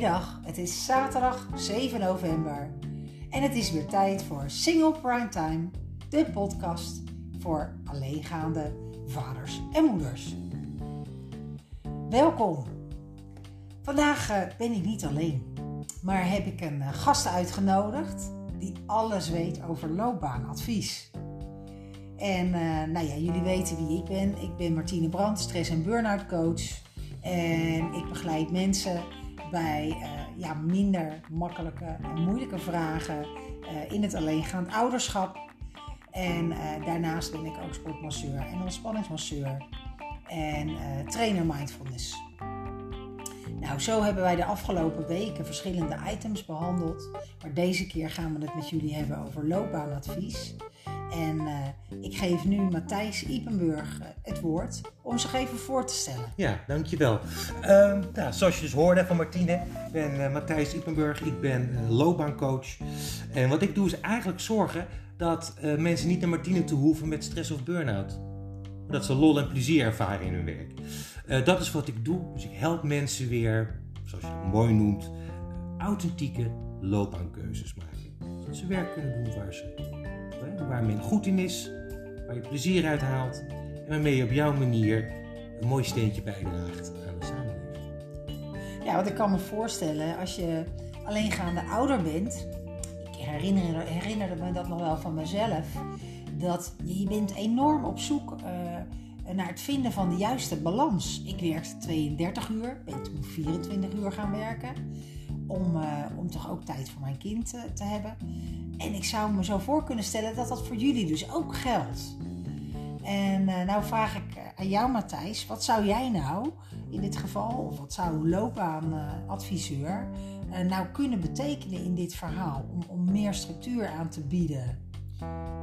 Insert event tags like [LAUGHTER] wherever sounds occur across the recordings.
Goedemiddag, het is zaterdag 7 november en het is weer tijd voor Single Primetime, de podcast voor alleengaande vaders en moeders. Welkom. Vandaag eh, ben ik niet alleen, maar heb ik een eh, gast uitgenodigd die alles weet over loopbaanadvies. En eh, nou ja, jullie weten wie ik ben. Ik ben Martine Brandt, stress- en burn-out coach. En ik begeleid mensen bij uh, ja, minder makkelijke en moeilijke vragen uh, in het alleengaand ouderschap. En uh, daarnaast ben ik ook sportmasseur en ontspanningsmasseur en trainer mindfulness. Nou, zo hebben wij de afgelopen weken verschillende items behandeld. Maar deze keer gaan we het met jullie hebben over loopbaanadvies. En uh, ik geef nu Matthijs Ipenburg het woord om zich even voor te stellen. Ja, dankjewel. Uh, nou, zoals je dus hoorde van Martine, ik ben uh, Matthijs Ipenburg, ik ben loopbaancoach. En wat ik doe is eigenlijk zorgen dat mensen niet naar Martine toe hoeven met stress of burn-out. Dat ze lol en plezier ervaren in hun werk. Uh, dat is wat ik doe. Dus ik help mensen weer, zoals je het mooi noemt, authentieke loopbaankeuzes maken. Zodat ze werk kunnen doen waar, ze, waar men goed in is, waar je plezier uit haalt en waarmee je op jouw manier een mooi steentje bijdraagt aan de samenleving. Ja, wat ik kan me voorstellen, als je alleengaande ouder bent, ik herinner, herinnerde me dat nog wel van mezelf, dat je bent enorm op zoek uh, naar het vinden van de juiste balans. Ik werkte 32 uur, ben toen 24 uur gaan werken. Om, uh, om toch ook tijd voor mijn kind uh, te hebben. En ik zou me zo voor kunnen stellen dat dat voor jullie dus ook geldt. En uh, nou vraag ik aan jou, Matthijs, wat zou jij nou in dit geval, of wat zou een loopbaanadviseur nou kunnen betekenen in dit verhaal om, om meer structuur aan te bieden?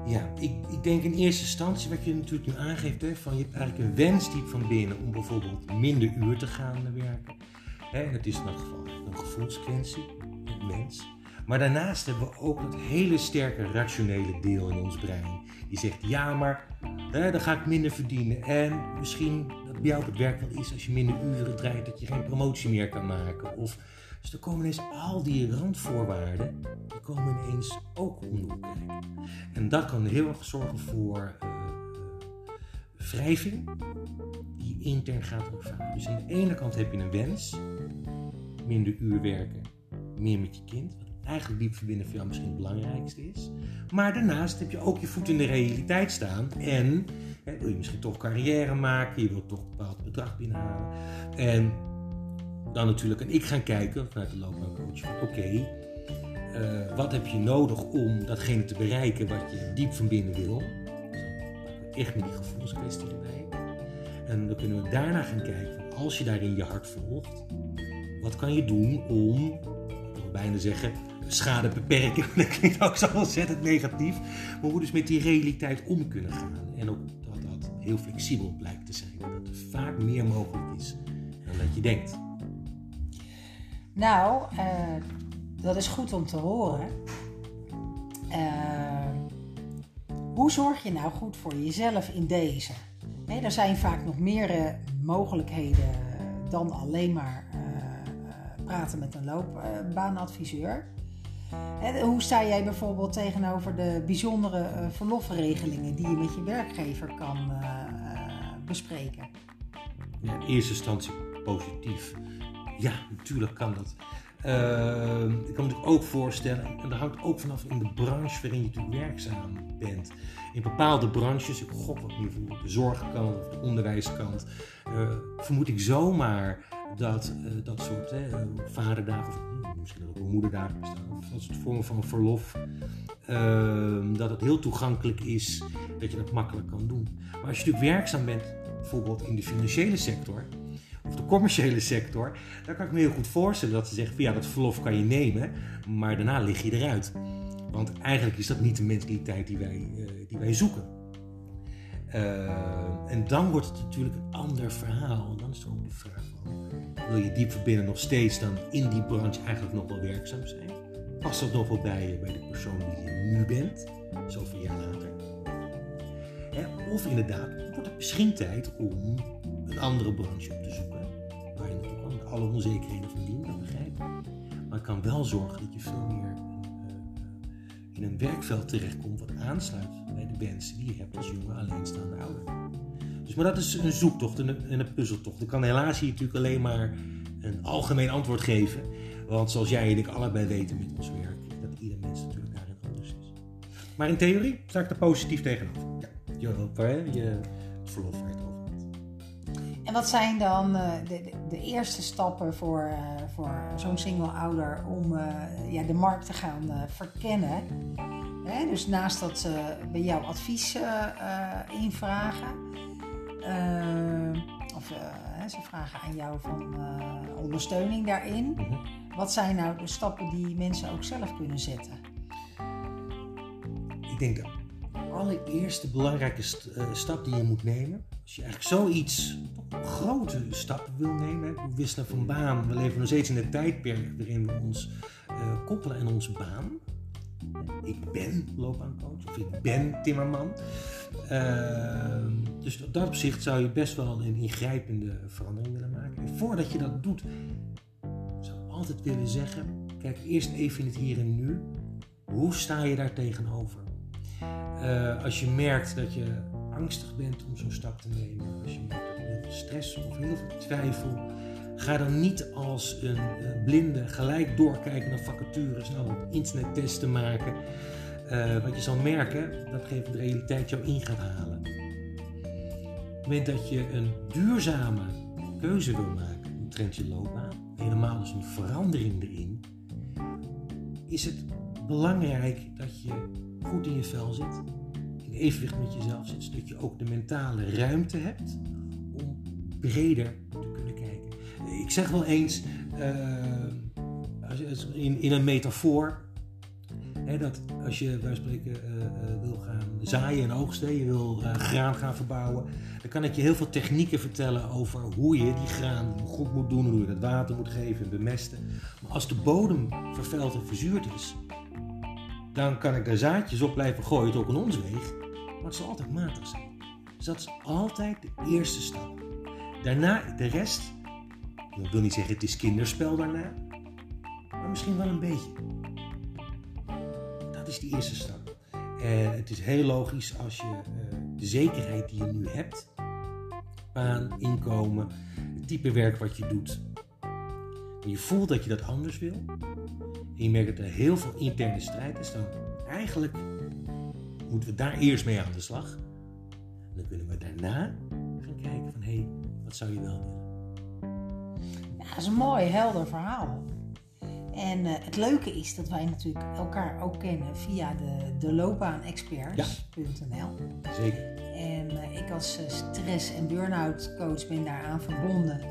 Ja, ik, ik denk in eerste instantie wat je natuurlijk nu aangeeft, hè, van je hebt eigenlijk een wens diep van binnen om bijvoorbeeld minder uur te gaan werken. Hè, en dat is in dat geval een gevoelskwestie, een mens. Maar daarnaast hebben we ook dat hele sterke rationele deel in ons brein. Die zegt, ja, maar dan ga ik minder verdienen. En misschien dat bij jou op het werk wel is als je minder uren draait, dat je geen promotie meer kan maken. Of, dus er komen ineens al die randvoorwaarden, die komen ineens ook om de kijken. En dat kan heel erg zorgen voor uh, wrijving die intern gaat ervaren. Dus aan de ene kant heb je een wens, minder uur werken, meer met je kind. Wat eigenlijk diep verbinden voor jou misschien het belangrijkste is. Maar daarnaast heb je ook je voet in de realiteit staan. En wil je misschien toch carrière maken, je wilt toch een bepaald bedrag binnenhalen. En dan natuurlijk en ik gaan kijken vanuit de loopbaancoach oké, uh, wat heb je nodig om datgene te bereiken wat je diep van binnen wil. Echt met die gevoelskwestie erbij. En dan kunnen we daarna gaan kijken, als je daarin je hart volgt, wat kan je doen om, ik wil bijna zeggen, schade beperken. [LAUGHS] Dat klinkt ook zo ontzettend negatief. Maar hoe dus met die realiteit om kunnen gaan. En ook dat dat heel flexibel blijkt te zijn. Dat er vaak meer mogelijk is dan dat je denkt. Nou, uh, dat is goed om te horen. Uh, hoe zorg je nou goed voor jezelf in deze? Er zijn vaak nog meer mogelijkheden dan alleen maar uh, praten met een loopbaanadviseur. Hoe sta jij bijvoorbeeld tegenover de bijzondere verlofregelingen die je met je werkgever kan bespreken? Ja, in eerste instantie positief. Ja, natuurlijk kan dat. Uh, ik kan me ook voorstellen, en dat hangt ook vanaf in de branche waarin je natuurlijk werkzaam bent. In bepaalde branches, ik gok wat meer voor de zorgkant of de onderwijskant, uh, vermoed ik zomaar dat uh, dat soort vaderdagen, of misschien ook moederdagen bestaan, of dat soort vormen van verlof, ehm, dat het heel toegankelijk is, dat je dat makkelijk kan doen. Maar als je natuurlijk werkzaam bent, bijvoorbeeld in de financiële sector, of de commerciële sector, dan kan ik me heel goed voorstellen dat ze zeggen: ja, dat verlof kan je nemen, maar daarna lig je eruit. Want eigenlijk is dat niet de mentaliteit die wij, uh, die wij zoeken. Uh, en dan wordt het natuurlijk een ander verhaal. En dan is er ook de vraag wil je diep verbinden nog steeds dan in die branche eigenlijk nog wel werkzaam zijn? Past dat nog wel bij bij de persoon die je nu bent, zoveel jaar later? Hè? Of inderdaad, wordt het misschien tijd om een andere branche op te zoeken. Alle onzekerheden van dien kan begrijpen. Maar het kan wel zorgen dat je veel meer in een werkveld terechtkomt wat aansluit bij de wensen die je hebt als jonge alleenstaande ouder. Dus, maar dat is een zoektocht en een, een puzzeltocht. Ik kan helaas hier natuurlijk alleen maar een algemeen antwoord geven. Want zoals jij en ik allebei weten met ons werk, dat ieder mens natuurlijk daarin anders is. Maar in theorie sta ik er positief tegenover. Ja, je, je verlof het over. En wat zijn dan uh, de, de, eerste stappen voor, uh, voor zo'n single ouder om uh, ja, de markt te gaan verkennen? Hè? Dus naast dat ze bij jou advies invragen, of ze vragen aan jou van ondersteuning daarin. Mm -hmm. Wat zijn nou de stappen die mensen ook zelf kunnen zetten? Ik denk de allereerste belangrijke st uh, stap die je moet nemen, als je eigenlijk zoiets, grote stap wil nemen, we wisselen van baan, we leven nog steeds in een tijdperk waarin we ons uh, koppelen aan onze baan. Ik ben loopbaancoach of ik ben timmerman. Uh, dus op dat opzicht zou je best wel een ingrijpende verandering willen maken. En voordat je dat doet, zou ik altijd willen zeggen: kijk eerst even in het hier en nu. Hoe sta je daar tegenover? Uh, als je merkt dat je angstig bent om zo'n stap te nemen, als je heel veel stress of heel veel twijfel, ga dan niet als een, blinde gelijk doorkijken naar vacatures, nou internettest te maken. Uh, wat je zal merken, dat geeft de realiteit jou in gaat halen. Op het moment dat je een duurzame keuze wil maken omtrent je loopbaan, helemaal dus een verandering erin, is het belangrijk dat je goed in je vel zit, evenwicht met jezelf zit, zodat je ook de mentale ruimte hebt om breder te kunnen kijken. Ik zeg wel eens, uh, in, in een metafoor, hè, dat als je bij spreken uh, uh, wil gaan zaaien en oogsten, je wil graan gaan verbouwen, dan kan ik je heel veel technieken vertellen over hoe je die graan goed moet doen, hoe je dat water moet geven en bemesten. Maar als de bodem vervuild en verzuurd is, dan kan ik daar zaadjes op blijven gooien tot in ons weeg, maar het zal altijd matig zijn. Dus dat is altijd de eerste stap. Daarna de rest, ik wil niet zeggen het is kinderspel daarna, maar misschien wel een beetje. Dat is die eerste stap. En het is heel logisch als je uh, de zekerheid die je nu hebt, baan, inkomen, het type werk wat je doet, en je voelt dat je dat anders wil, en je merkt dat er heel veel interne strijd is, dan eigenlijk moeten we daar eerst mee aan de slag. En dan kunnen we daarna gaan kijken van hé, hey, wat zou je wel willen? Ja, dat is een mooi, helder verhaal. En uh, het leuke is dat wij natuurlijk elkaar ook kennen via de, de loopbaanexperts.nl. Ja, zeker. En uh, ik als uh, stress- en burn-out coach ben daaraan verbonden.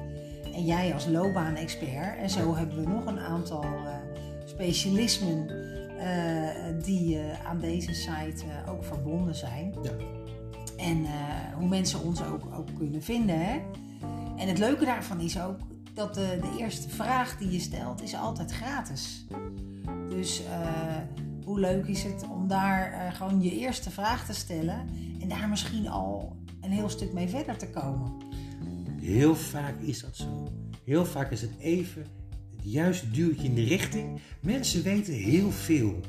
En jij als loopbaanexpert. En zo hebben we nog een aantal specialismen die aan deze site ook verbonden zijn. Ja. En hoe mensen ons ook, ook kunnen vinden. Hè? En het leuke daarvan is ook dat de, de, eerste vraag die je stelt is altijd gratis. Dus uh, hoe leuk is het om daar uh, gewoon je eerste vraag te stellen en daar misschien al een heel stuk mee verder te komen. Heel vaak is dat zo. Heel vaak is het even het juiste duwtje in de richting. Mensen weten heel veel.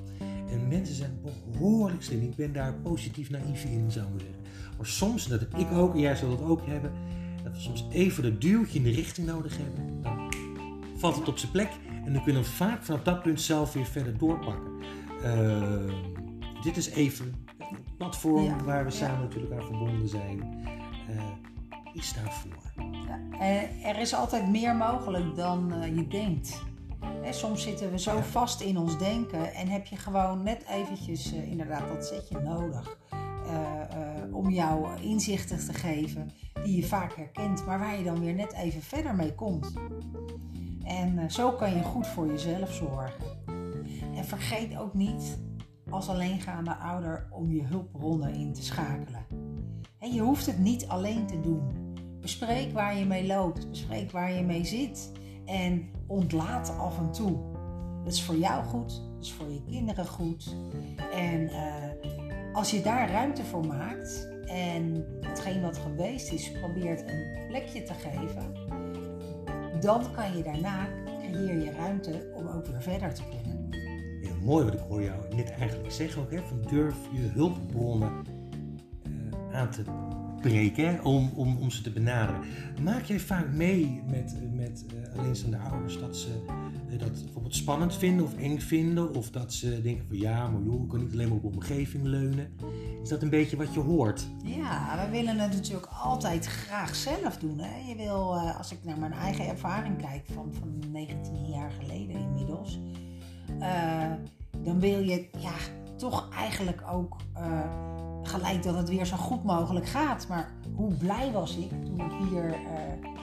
En mensen zijn behoorlijk slim. Ik ben daar positief naïef in, zou ik zeggen. Maar soms, dat heb ik ook, en jij zult het ook hebben, dat we soms even dat duwtje in de richting nodig hebben. Dan valt het op zijn plek en dan kunnen we vaak vanaf dat punt zelf weer verder doorpakken. Uh, dit is even het platform ja, waar we samen natuurlijk aan verbonden zijn. Uh, is daarvoor. Ja, er is altijd meer mogelijk dan uh, je denkt. Hè, soms zitten we zo vast in ons denken en heb je gewoon net eventjes inderdaad dat zetje nodig. om jou inzichten te geven die je vaak herkent, maar waar je dan weer net even verder mee komt. En zo kan je goed voor jezelf zorgen. En vergeet ook niet als alleengaande ouder om je hulpbronnen in te schakelen. En je hoeft het niet alleen te doen. Bespreek waar je mee loopt, bespreek waar je mee zit en ontlaat af en toe. Dat is voor jou goed, dat is voor je kinderen goed. En uh, als je daar ruimte voor maakt, en hetgeen wat geweest is, probeert een plekje te geven, dan kan je daarna creëer je ruimte om ook weer verder te kunnen. Heel mooi wat ik hoor jou net eigenlijk zeggen ook. Hè? Van durf je hulpbronnen eh, aan te breken? Om, om, om ze te benaderen. Maak jij vaak mee met, met uh, alleenstaande ouders dat ze uh, dat bijvoorbeeld spannend vinden of eng vinden? Of dat ze denken van ja, maar joh, ik kan niet alleen maar op omgeving leunen. Is dat een beetje wat je hoort? Ja, we willen het natuurlijk altijd graag zelf doen. Hè? Je wil, uh, als ik naar mijn eigen ervaring kijk van, van 19 jaar geleden inmiddels, dan wil je ja, toch eigenlijk ook gelijk dat het weer zo goed mogelijk gaat. Maar hoe blij was ik toen ik hier uh,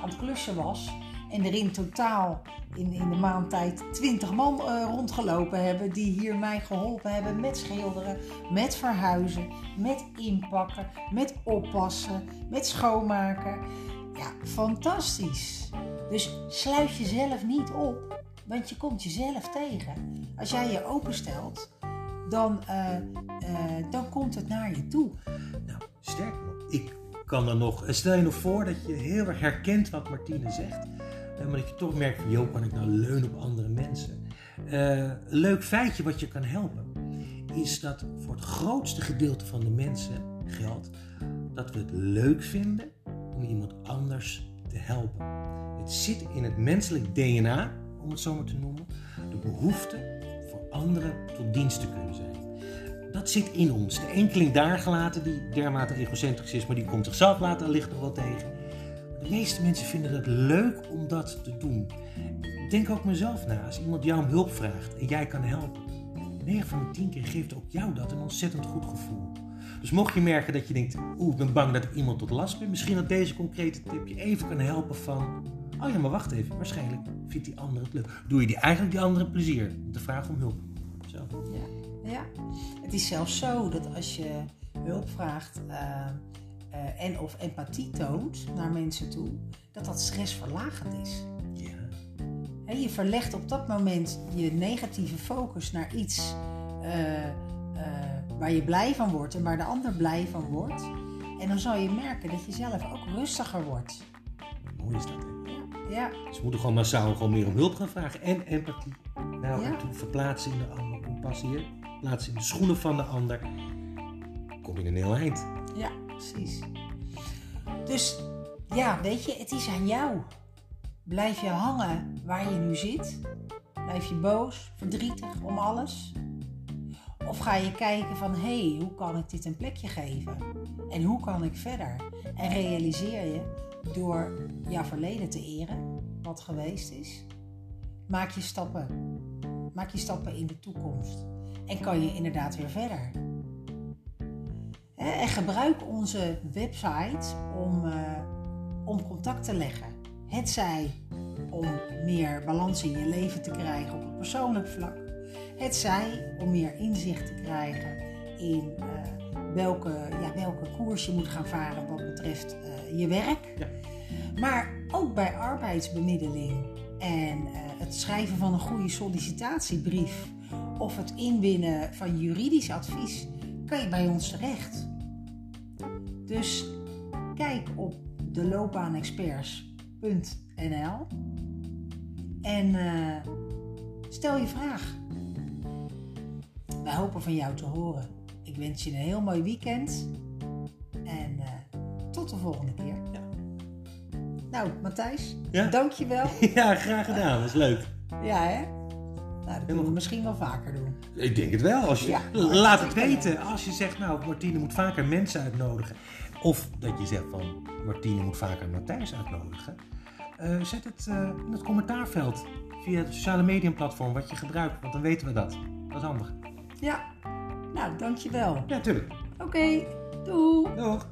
aan het klussen was en er in totaal in, in de maand tijd 20 man uh, rondgelopen hebben die hier mij geholpen hebben met schilderen, met verhuizen, met inpakken, met oppassen, met schoonmaken. Ja, fantastisch. Dus sluit jezelf niet op, want je komt jezelf tegen. Als jij je openstelt, dan, uh, uh, dan komt het naar je toe. Nou, sterker nog, ik kan er nog. Stel je nog voor dat je heel erg herkent wat Martine zegt, maar dat je toch merkt van, joh, kan ik nou leunen op andere mensen? Een leuk feitje wat je kan helpen, is dat voor het grootste gedeelte van de mensen geldt dat we het leuk vinden om iemand anders te helpen. Het zit in het menselijk DNA, om het zo maar te noemen, de behoefte anderen tot dienst te kunnen zijn. Dat zit in ons. De enkeling daar gelaten die dermate egocentrisch is, maar die komt zichzelf later licht nog wel tegen. De meeste mensen vinden het leuk om dat te doen. Denk ook mezelf na, als iemand jou om hulp vraagt en jij kan helpen. 9 van de 10 keer geeft ook jou dat een ontzettend goed gevoel. Dus mocht je merken dat je denkt, oeh, ik ben bang dat ik iemand tot last ben, misschien dat deze concrete tip je even kan helpen van, oh ja, maar wacht even, waarschijnlijk vindt die ander het leuk. Doe je die eigenlijk die andere plezier te vragen om hulp. Zo. Ja, ja, het is zelfs zo dat als je hulp vraagt uh, uh, en of empathie toont naar mensen toe, dat dat stressverlagend is. Ja. He, je verlegt op dat moment je negatieve focus naar iets uh, waar je blij van wordt en waar de ander blij van wordt. En dan zal je merken dat je zelf ook rustiger wordt. Mooi is dat, hè? Ja. We moeten gewoon massaal gewoon meer om hulp gaan vragen en empathie. Nou, ja. verplaatsen in de ander, hier, plaatsen in de schoenen van de ander. Kom je een heel eind. Ja, precies. Dus ja, weet je, het is aan jou. Blijf je hangen waar je nu zit? Blijf je boos, verdrietig om alles? Of ga je kijken van, hé, hey, hoe kan ik dit een plekje geven? En hoe kan ik verder? En realiseer je door jouw verleden te eren, wat geweest is, maak je stappen. Maak je stappen in de toekomst. En kan je inderdaad weer verder. En gebruik onze website om, uh, om contact te leggen. Het zij om meer balans in je leven te krijgen op een persoonlijk vlak. Het zij om meer inzicht te krijgen in uh, welke, ja, welke koers je moet gaan varen wat betreft uh, je werk. Ja. Maar ook bij arbeidsbemiddeling en uh, het schrijven van een goede sollicitatiebrief of het inwinnen van juridisch advies kan je bij ons terecht. Dus kijk op deloopbaanexperts.nl en uh, stel je vraag. Wij hopen van jou te horen. Ik wens je een heel mooi weekend en tot de volgende keer. Ja. Nou, Matthijs, Ja? dankjewel. [LAUGHS] ja, graag gedaan. Dat is leuk. Ja, hè? Nou, dat moeten we misschien wel vaker doen. Ik denk het wel. Als je, Ja. laat het weten. Als je zegt, nou, Martine moet vaker mensen uitnodigen. Of dat je zegt van, Martine moet vaker Matthijs uitnodigen. eh, zet het eh, in het commentaarveld. Via het sociale mediaplatform wat je gebruikt. Want dan weten we dat. Dat is handig. Ja, nou, dankjewel. Ja, tuurlijk. Oké, doei! Doeg.